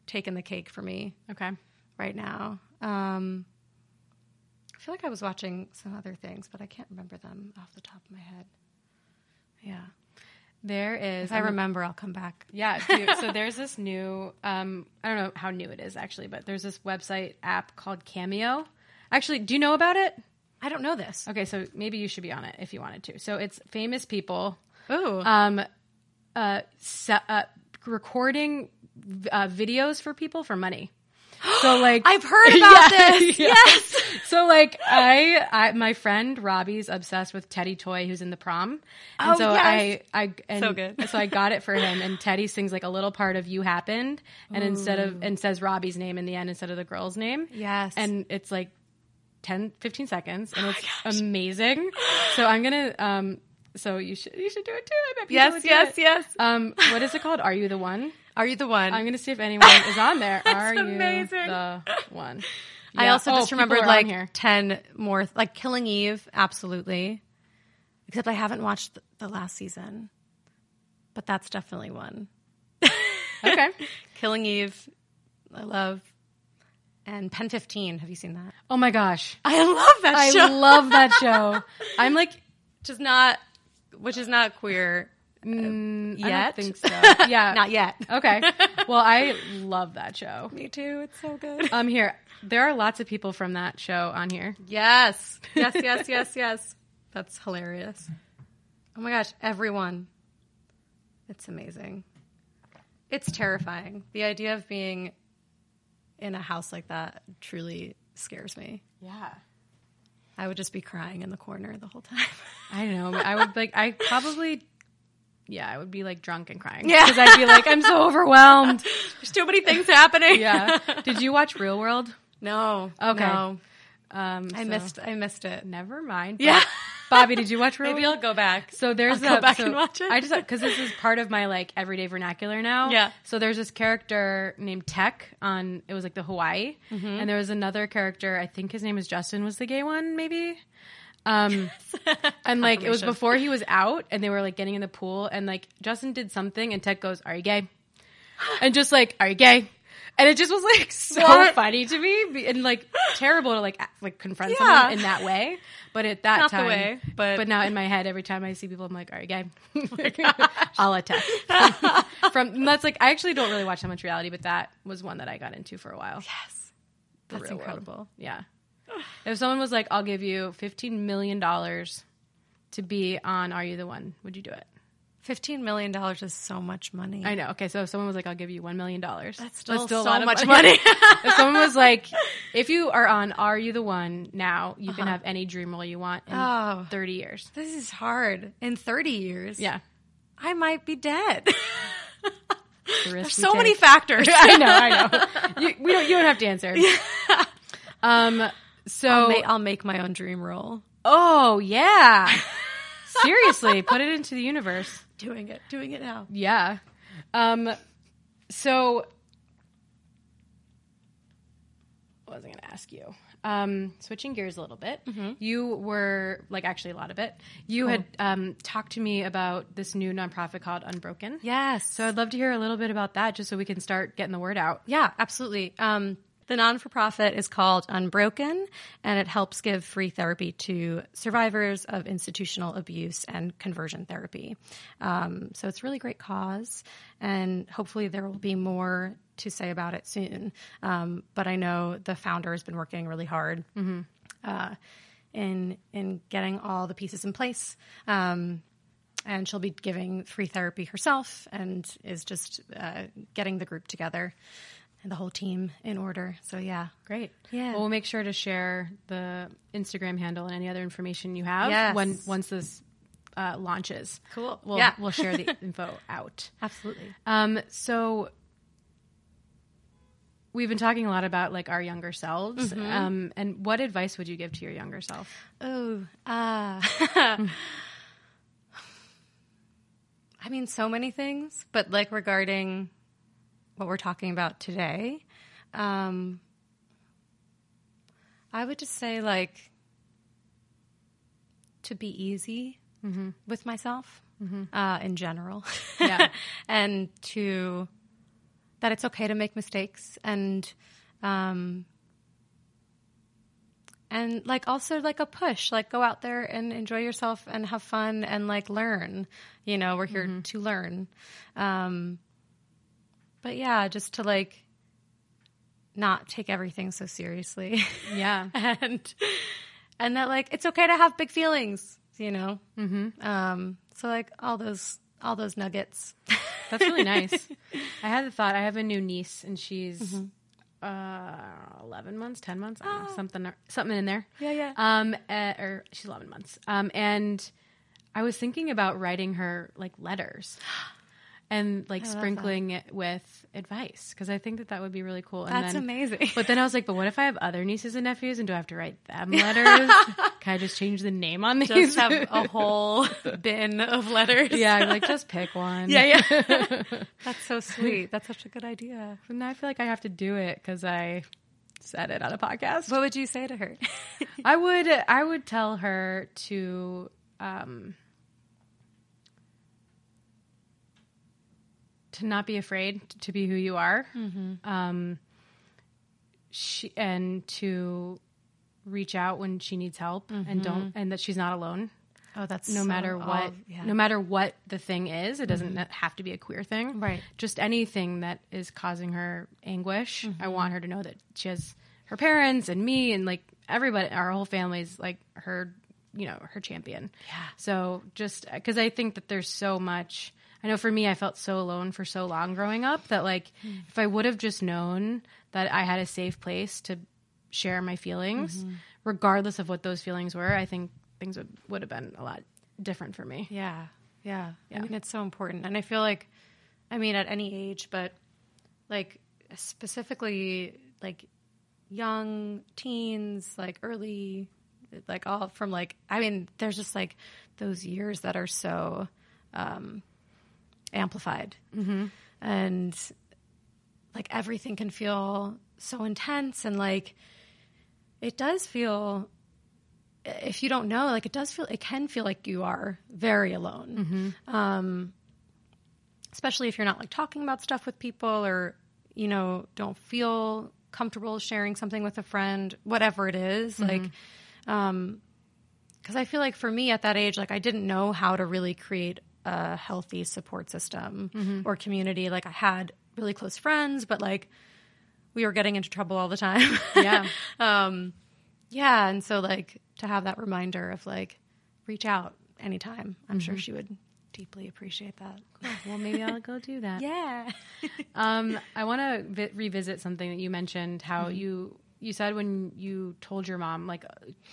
taken the cake for me okay. right now. Um, I feel like I was watching some other things, but I can't remember them off the top of my head. Yeah, There is. if I remember, I'll come back. Yeah. dude, so there's this new. Um, I don't know how new it is actually, but there's this website app called Cameo. Actually, do you know about it? I don't know this. Okay, so maybe you should be on it if you wanted to. So it's famous people Ooh, um, uh, se- uh, recording uh, videos for people for money. So like I've heard about Yeah, this. yeah. Yes. So like I, I, my friend Robbie's obsessed with Teddy Toy, who's in the prom, and Oh, so yes. I, I, and So good. So I got it for him, and Teddy sings like a little part of "You Happened," and instead of and says Robbie's name in the end instead of the girl's name. Yes. and it's like 10, 15 seconds, and Oh it's amazing. So I'm gonna, um, so you should you should do it too. I bet yes, yes, yes. Um, what is it called? Are you the one? Are you the one? I'm gonna see if anyone is on there. Are you the one? I also Oh, just remembered like here. 10 more, like Killing Eve, absolutely. Except I haven't watched th- the last season, but that's definitely one. Okay. Killing Eve, I love. And Pen 15, have you seen that? Oh my gosh, I love that I show. love that show. I'm like, just not, which is not queer mm, I yet. don't think so. Yeah, not yet. Okay. Well, I love that show. Me too. It's so good. Um, here there are lots of people from that show on here. Yes. Yes, yes, yes, yes. That's hilarious. Oh my gosh, everyone. It's amazing. It's terrifying. The idea of being in a house like that truly scares me. Yeah. I would just be crying in the corner the whole time. I don't know. I would like. I probably. Yeah, I would be like drunk and crying. Yeah. because I'd be like, I'm so overwhelmed. There's too many things happening. Yeah. Did you watch Real World? No. Okay. No. Um, I so- missed I missed it. Never mind. Yeah. Bobby, did you watch Real Maybe World? I'll go back. So there's I'll go back so and watch it. I just because this is part of my like everyday vernacular now. Yeah. So there's this character named Teck on it was like the Hawaii, Mm-hmm. and there was another character. I think his name is Justin. Was the gay one maybe? Um, and like it was before he was out, and they were like getting in the pool, and like Justin did something, and Teck goes, "Are you gay?" And just like, "Are you gay?" And it just was like so What? funny to me, and like terrible to like like confront Yeah. someone in that way. But at that Not time, way, but- but now in my head, every time I see people, I'm like, "Are you gay?" I'll attack. From that's like I actually don't really watch that much reality, but that was one that I got into for a while. Yes. The That's real world. incredible. Yeah. If someone was like, "I'll give you fifteen million dollars to be on Are You the One," would you do it? Fifteen million dollars is so much money. I know. Okay, so if someone was like, "I'll give you one million dollars," That's still, so a lot of much money. if someone was like, "If you are on Are You the One now, you can have any dream role you want in Oh. thirty years." this is hard. In thirty years, Yeah. I might be dead. the. There's so many factors. I know, I know. You, we don't. You don't have to answer. Um. So. I'll, ma- I'll make my own dream roll. oh yeah. Seriously, put it into the universe. Doing it, doing it now. Yeah. Um. So. What was I going to ask you? Um, switching gears a little bit, you were like actually a lot of it. You had um, talked to me about this new nonprofit called Unbroken. Yes. So I'd love to hear a little bit about that, just so we can start getting the word out. Yeah, absolutely. Um, the non for profit is called Unbroken, and it helps give free therapy to survivors of institutional abuse and conversion therapy. Um, so it's a really great cause, and hopefully there will be more to say about it soon. Um, but I know the founder has been working really hard. Uh, in in getting all the pieces in place, um, and she'll be giving free therapy herself, and is just uh, getting the group together and the whole team in order. So yeah, Great. Yeah. Well, we'll make sure to share the Instagram handle and any other information you have Yes. when once this uh, launches. Cool. We'll, Yeah. we'll share the info out. absolutely. Um, so we've been talking a lot about like our younger selves. Mm-hmm. Um, and what advice would you give to your younger self? Oh, uh, I mean, so many things, but like regarding what we're talking about today, um, I would just say like to be easy with myself uh, in general. Yeah. and to that it's okay to make mistakes and um, and like also like a push like go out there and enjoy yourself and have fun and like learn. You know we're here to learn. Um but yeah just to like not take everything so seriously Yeah. and and that like it's okay to have big feelings you know mm-hmm. um so like all those all those nuggets That's really nice. I had the thought. I have a new niece, and she's Mm-hmm. uh, eleven months, ten months, I don't know, something, something in there. Oh. Yeah, yeah. Um, uh, or she's eleven months. Um, and I was thinking about writing her like letters, and like sprinkling it with advice because I think that that would be really cool. And That's then- amazing. But then I was like, but what if I have other nieces and nephews, and do I have to write them letters? Can I just change the name on these? just have a whole bin of letters yeah, I'm like just pick one. yeah yeah that's so sweet that's such a good idea And now I feel like I have to do it because I said it on a podcast. what would you say to her I would I would tell her to um to not be afraid to be who you are. Um she and to reach out when she needs help and don't and that she's not alone oh that's no so matter all- what yeah. no matter what the thing is it doesn't have to be a queer thing Right. just anything that is causing her anguish i Mm-hmm. want her to know that she has her parents and me and like everybody our whole family's like her you know her champion Yeah. so just because i think that there's so much i know for me i felt so alone for so long growing up that like Hmm. if i would have just known that i had a safe place to share my feelings Mm-hmm. regardless of what those feelings were i think things would, would have been a lot different for me Yeah. yeah. Yeah. I mean, it's so important. And I feel like, I mean, at any age, but like specifically like young teens, like early, like all from like, I mean, there's just like those years that are so um, amplified. Mm-hmm. And like everything can feel so intense and like it does feel if you don't know, like it does feel, it can feel like you are very alone. Um, especially if you're not like talking about stuff with people or, you know, don't feel comfortable sharing something with a friend, whatever it is. Like, um, cause I feel like for me at that age, like I didn't know how to really create a healthy support system or community. Like I had really close friends, but like we were getting into trouble all the time. yeah. Um yeah and so like to have that reminder of like reach out anytime i'm sure she would deeply appreciate that. Well maybe i'll go do that. Yeah. Um i want to vi- revisit something that you mentioned how Mm-hmm. you you said when you told your mom like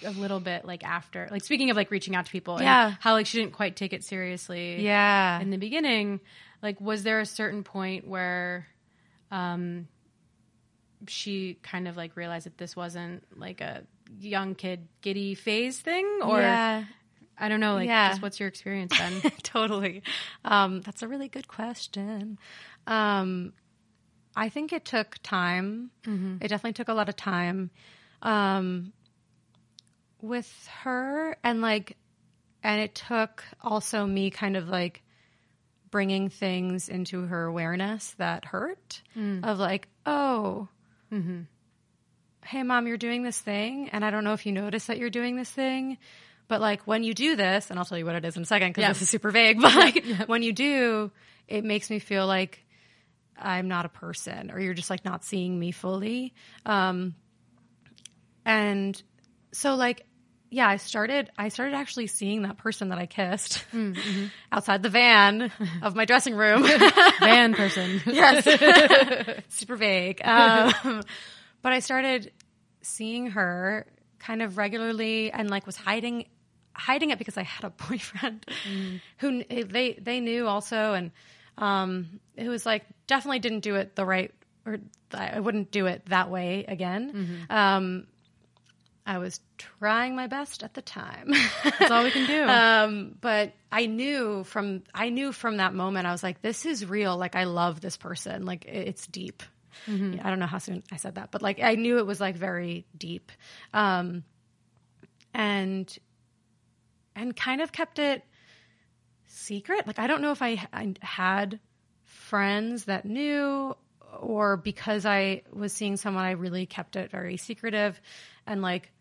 a, little bit like after like speaking of like reaching out to people and Yeah. how like she didn't quite take it seriously yeah in the beginning like was there a certain point where um she kind of like realized that this wasn't like a young kid giddy phase thing or yeah, I don't know like Yeah. just what's your experience been? totally. Um, that's a really good question. Um, I think it took time. Mm-hmm. It definitely took a lot of time um, with her, and like, and it took also me kind of like bringing things into her awareness that hurt mm. of like, oh. Mm-hmm. Hey mom, you're doing this thing, and I don't know if you notice that you're doing this thing, but like when you do this, and I'll tell you what it is in a second because Yeah. this is super vague, but like when you do, it makes me feel like I'm not a person or you're just like not seeing me fully. Um, and so like, yeah, I started, I started actually seeing that person that I kissed outside the van of my dressing room. Van person. yes. super vague. Um, but I started seeing her kind of regularly and like was hiding hiding it because I had a boyfriend who they they knew also and um it was like definitely didn't do it the right or I wouldn't do it that way again. Um I was trying my best at the time. That's all we can do. um, but I knew from I knew from that moment I was like, this is real. Like I love this person. Like it's deep. I don't know how soon I said that, but like I knew it was like very deep, um, and and kind of kept it secret. Like I don't know if I, I had friends that knew or because I was seeing someone I really kept it very secretive and like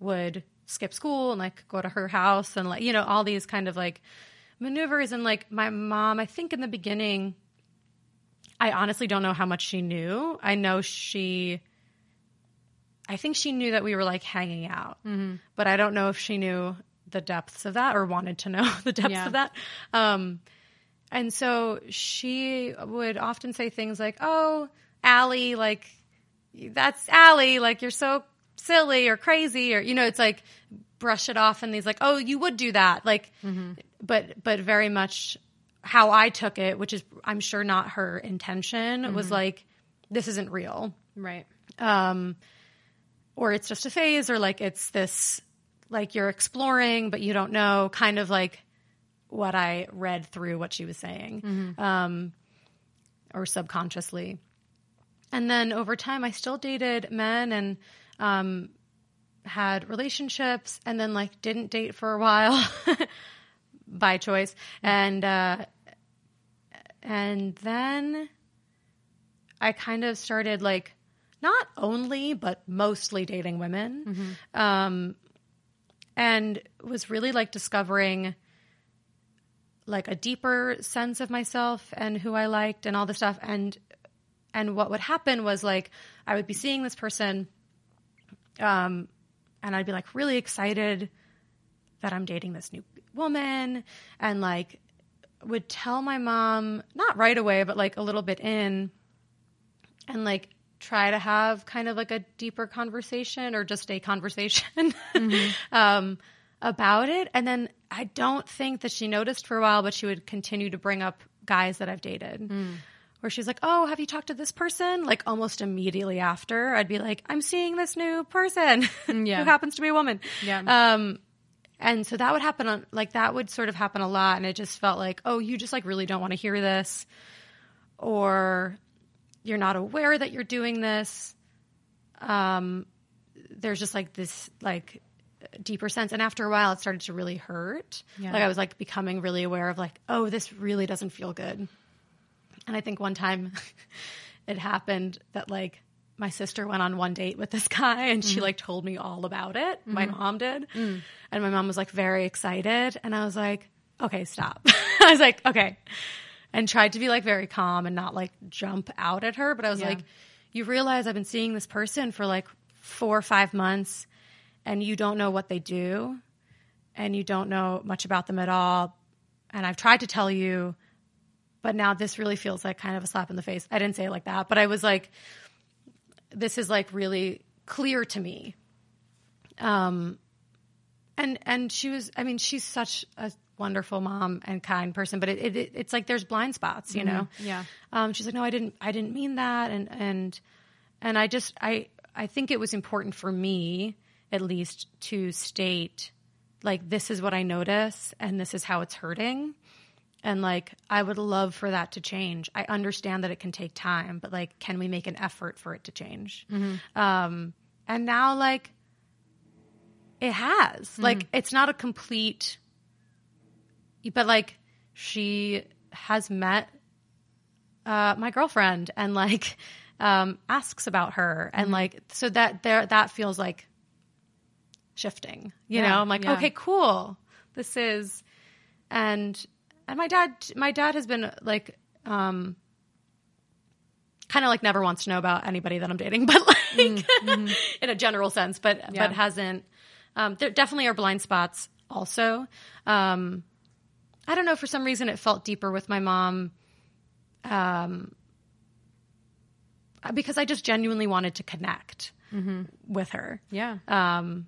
would skip school and like go to her house and like you know all these kind of like maneuvers and like my mom I think in the beginning I honestly don't know how much she knew. I know she I think she knew that we were like hanging out. Mm-hmm. But I don't know if she knew the depths of that or wanted to know the depths Yeah. of that. Um and so she would often say things like, "Oh, Allie, like that's Allie, like you're so silly or crazy," or you know, it's like brush it off and these like, "Oh, you would do that," like, but but very much how I took it, which is I'm sure not her intention, was like, "This isn't real." right. um, or it's just a phase, or like it's this, like you're exploring, but you don't know, kind of like what I read through what she was saying, um, or subconsciously. And then over time, I still dated men and um, had relationships, and then like didn't date for a while by choice, and uh, and then I kind of started like not only but mostly dating women, um, and was really like discovering like a deeper sense of myself and who I liked and all this stuff. And and what would happen was like I would be seeing this person, um, and I'd be like really excited that I'm dating this new woman, and like would tell my mom not right away, but like a little bit in, and like try to have kind of like a deeper conversation or just a conversation um, about it. And then I don't think that she noticed for a while, but she would continue to bring up guys that I've dated. Where she's like, Oh, have you talked to this person? Like almost immediately after, I'd be like, I'm seeing this new person Yeah. who happens to be a woman. Yeah. Um, and so that would happen on like that would sort of happen a lot. And it just felt like, oh, you just like really don't want to hear this. Or you're not aware that you're doing this. Um, there's just like this like deeper sense. And after a while it started to really hurt. Yeah. Like I was like becoming really aware of like, oh, this really doesn't feel good. And I think one time it happened that like my sister went on one date with this guy and she mm-hmm. like told me all about it. My mm-hmm. mom did. Mm. And my mom was like very excited. And I was like, okay, stop. I was like, okay. And tried to be like very calm and not like jump out at her. But I was Yeah. like, you realize I've been seeing this person for like four or five months and you don't know what they do and you don't know much about them at all. And I've tried to tell you, but now this really feels like kind of a slap in the face. I didn't say it like that, but I was like, this is like really clear to me. Um, and and she was, I mean, she's such a wonderful mom and kind person, but it, it, it it's like there's blind spots, you know. Yeah. Um, she's like, no, I didn't, I didn't mean that, and and and I just, I I think it was important for me, at least, to state like this is what I notice, and this is how it's hurting, and like I would love for that to change. I understand that it can take time, but like, can we make an effort for it to change? Um, and now like it has like it's not a complete but like she has met uh, my girlfriend and like um, asks about her and like so that there that feels like shifting you Yeah, know? I'm like yeah. okay cool. This is and and my dad my dad has been like um kind of like never wants to know about anybody that i'm dating but like in a general sense but Mm, Yeah. but hasn't. Um there definitely are blind spots also. Um I don't know. For some reason, it felt deeper with my mom, um, because I just genuinely wanted to connect with her. Yeah. Um,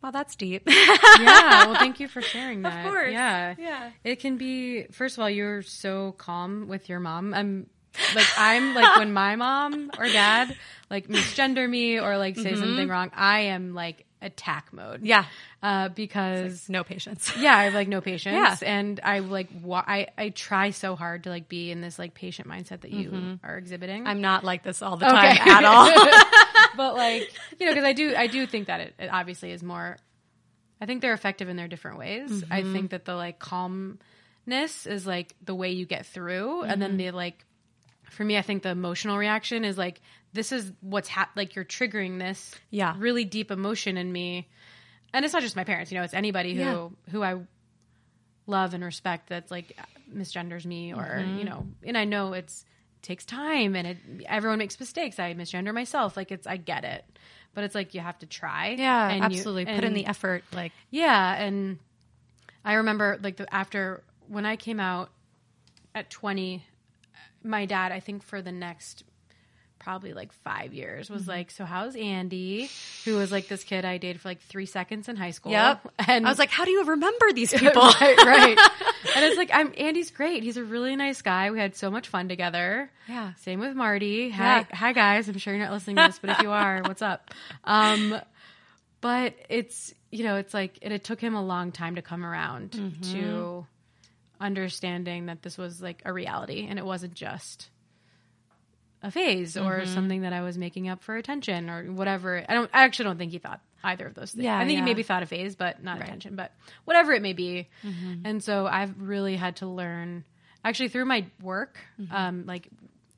well, that's deep. yeah. Well, thank you for sharing that. Of course. Yeah. Yeah. It can be, first of all, you're so calm with your mom. I'm like, I'm like, when my mom or dad like misgender me or like say something wrong, I am like attack mode. Mm-hmm. yeah, Uh, because no patience. yeah, I have like no patience, Yeah. and I like wa- I I try so hard to like be in this like patient mindset that you Mm-hmm. are exhibiting. I'm not like this all the time at all. but like you know, because I do I do think that it, it obviously is more. I think they're effective in their different ways. I think that the like calmness is like the way you get through, and then the like. For me, I think the emotional reaction is like this is what's hap- like you're triggering this Yeah. really deep emotion in me, and it's not just my parents. You know, it's anybody who Yeah. who I love and respect that's like misgenders me or Mm-hmm. you know and i know it's takes time and it everyone makes mistakes i misgender myself like it's i get it but it's like you have to try yeah, and you- absolutely. Put in the effort. Like, yeah and i remember like the, after when i came out at 20 my dad i think for the next probably like five years Mm-hmm. was like so how's andy who was like this kid i dated for like three seconds in high school yep. and I was like, how do you remember these people? right, right. And it's like I'm Andy's great. He's a really nice guy. We had so much fun together. Yeah. Same with Marty. Hi, Yeah. hi guys. I'm sure you're not listening to this, but if you are, what's up? Um, but it's you know, it's like it, it took him a long time to come around to understanding that this was like a reality and it wasn't just a phase or something that I was making up for attention or whatever. I don't. I actually don't think he thought either of those things. Yeah, I think yeah. he maybe thought a phase, but not attention. But whatever it may be. And so I've really had to learn, actually through my work, um, like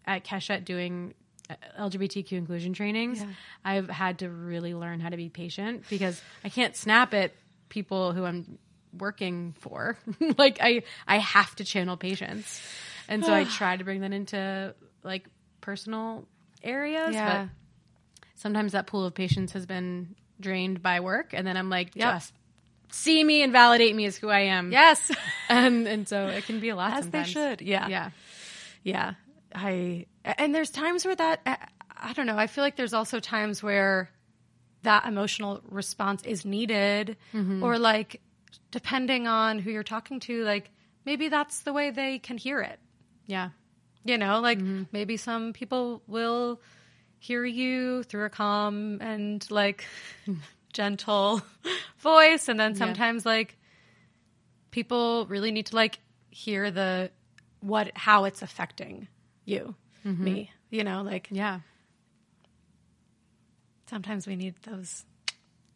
at Keshet doing uh, LGBTQ inclusion trainings. I've had to really learn how to be patient because I can't snap at people who I'm working for. like I, I have to channel patience, and so I try to bring that into like personal areas. Yeah. But sometimes that pool of patience has been drained by work, and then I'm like, Yep. just see me and validate me as who I am. yes. and um, and so it can be a lot. As they should. Yeah. Yeah. Yeah. I and there's times where that I, I don't know. I feel like there's also times where that emotional response is needed mm-hmm. or like depending on who you're talking to like maybe that's the way they can hear it. Yeah. You know, like mm-hmm. maybe some people will hear you through a calm and like gentle voice and then sometimes like people really need to like hear the what how it's affecting you mm-hmm. me you know like Yeah. sometimes we need those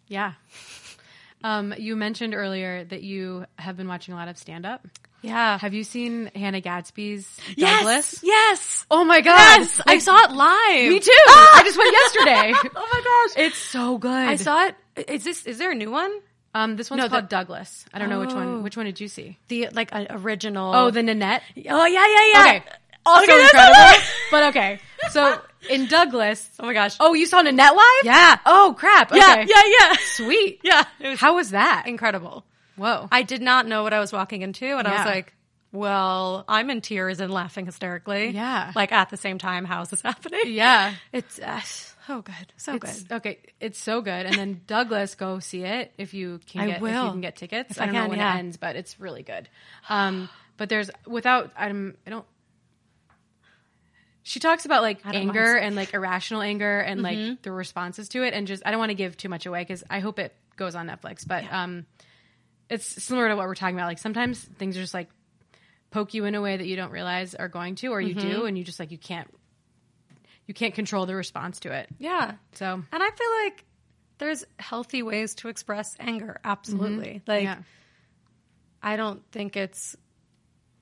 Yeah. Um, you mentioned earlier that you have been watching a lot of stand up. yeah Have you seen Hannah Gadsby's Douglas? yes yes. Oh my god. yes i saw it live Me too. I just went yesterday. oh my gosh It's so good. i saw it is this is there a new one um this one's No, called the- Douglas. I don't know which Oh. one which one did you see? the like a, original Oh, the Nanette. oh yeah yeah yeah Okay. Also Okay, incredible. but okay. So in Douglas oh my gosh Oh, you saw Nanette live? yeah Oh crap. Okay. yeah yeah yeah Sweet. yeah was How was that? incredible Whoa. I did not know what I was walking into, and I was like, "Well, I'm in tears and laughing hysterically." Yeah. like at the same time. How is this happening? yeah. it's uh, so good, so It's, good. okay, it's so good. And then Douglas, go see it if you can I get if you can get tickets. If I I don't know can, when yeah. it ends, but it's really good. Um, but there's without I'm I don't. She talks about like anger. Mm-hmm. and like irrational anger and like the responses to it, and just I don't want to give too much away because I hope it goes on Netflix. But um, it's similar to what we're talking about. Like sometimes things are just like poke you in a way that you don't realize are going to, or you Mm-hmm. do, and you just like you can't you can't control the response to it. Yeah, So and I feel like there's healthy ways to express anger. Absolutely, like yeah. I don't think it's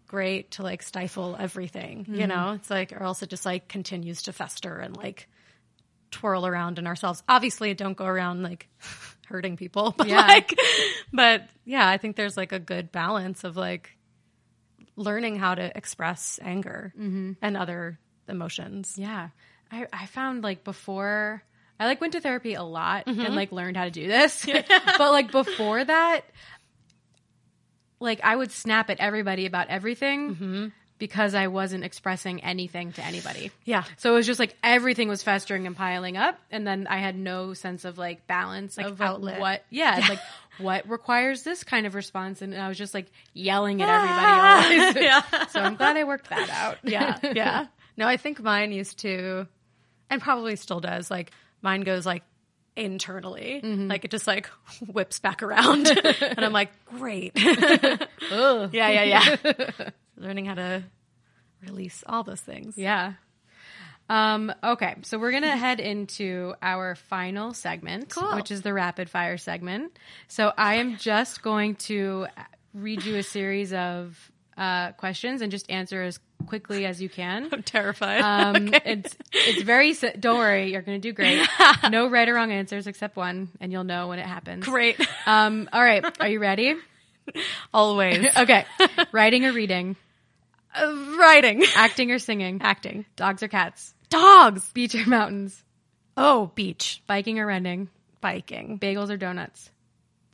great to like stifle everything. You Mm-hmm. know, it's like or else it just like continues to fester and like twirl around in ourselves. Obviously, don't go around like hurting people, but Yeah. like, but yeah, I think there's like a good balance of like learning how to express anger Mm-hmm. and other emotions. Yeah. I, I found like before I like went to therapy a lot Mm-hmm. and like learned how to do this. but like before that, like I would snap at everybody about everything Mm-hmm. because I wasn't expressing anything to anybody. Yeah. So it was just like everything was festering and piling up, and then I had no sense of like balance of like, outlet. what, yeah, like what requires this kind of response, and I was just like yelling at everybody. yeah. So I'm glad I worked that out. yeah, yeah. No, I think mine used to, and probably still does. Like mine goes like internally, like it just like whips back around, and I'm like, great. yeah, yeah, yeah. Learning how to release all those things. Yeah. Um, okay, so we're gonna head into our final segment, Cool. which is the rapid fire segment. So I am just going to read you a series of uh, questions and just answer as quickly as you can. I'm terrified. Um, It's it's very. Don't worry, you're gonna do great. No right or wrong answers except one, and you'll know when it happens. great. Um, all right, are you ready? Always. Okay, writing or reading, Uh, writing. acting or singing, Acting. dogs or cats, Dogs. beach or mountains, Oh, beach. biking or running, Biking. bagels or donuts.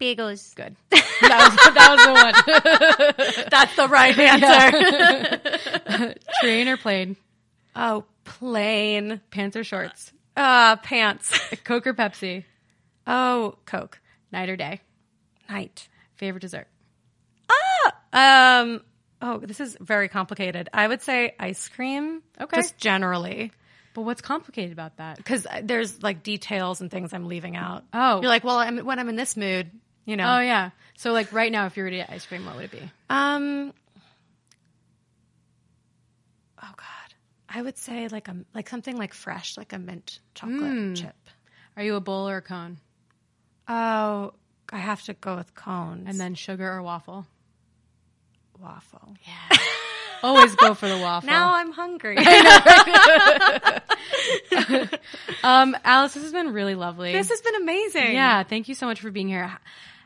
Bagels. Good. That was that was the one. That's the right answer. Train or plane, oh, plane. pants or shorts, Uh, pants. Coke or Pepsi, Oh, Coke. night or day, Night. favorite dessert. Ah, um. Oh, this is very complicated. I would say ice cream. Okay. Just generally, But what's complicated about that? because there's like details and things I'm leaving out. Oh. you're like, well, I'm, when I'm in this mood, you know. Oh yeah. So like right now, if you were to get ice cream, what would it be? Um. Oh God, I would say like a like something like fresh, like a mint chocolate Mm. chip. Are you a bowl or a cone? Oh, I have to go with cones And then sugar or waffle? waffle. Always go for the waffle. Now I'm hungry. um, Alice, this has been really lovely. this has been amazing. yeah, thank you so much for being here.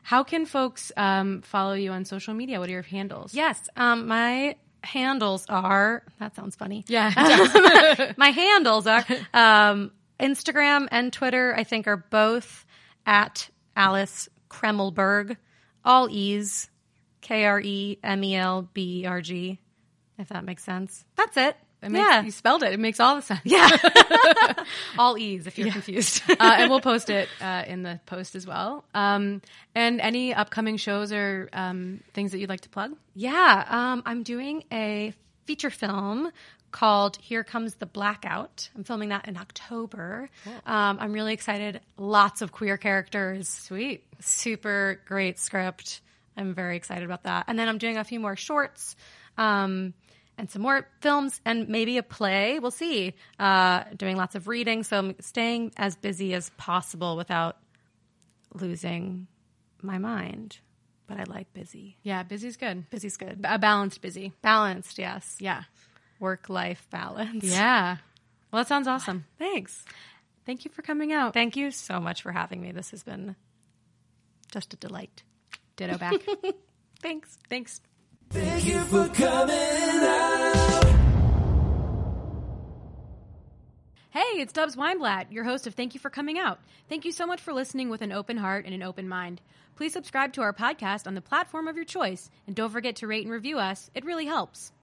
How can folks um, follow you on social media? What are your handles? Yes. Um, my handles are. That sounds funny. Yeah. my handles are um, Instagram and Twitter. I think are both at Alice Kremelberg. All E's. K R E M E L B E R G. If that makes sense. That's it. It makes, yeah. You spelled it. It makes all the sense. Yeah. All E's if you're confused. uh, and we'll post it uh, in the post as well. Um, and any upcoming shows or um, things that you'd like to plug? Yeah, um, I'm doing a feature film called Here Comes the Blackout. I'm filming that in October. Um, I'm really excited. Lots of queer characters. Sweet. Super great script. I'm very excited about that. And then I'm doing a few more shorts. Um, and some more films and maybe a play. We'll see. Uh, doing lots of reading, so I'm staying as busy as possible without losing my mind. But I like busy. Yeah, busy's good. Busy's good. A balanced busy. Balanced, yes. Yeah. Work life balance. Yeah. Well, that sounds awesome. Thanks. Thank you for coming out. Thank you so much for having me. This has been just a delight. Ditto back. Thanks. Thanks. Thank you for coming out. Hey, it's Dubs Weinblatt, your host of Thank You for Coming Out. Thank you so much for listening with an open heart and an open mind. Please subscribe to our podcast on the platform of your choice, and don't forget to rate and review us. It really helps.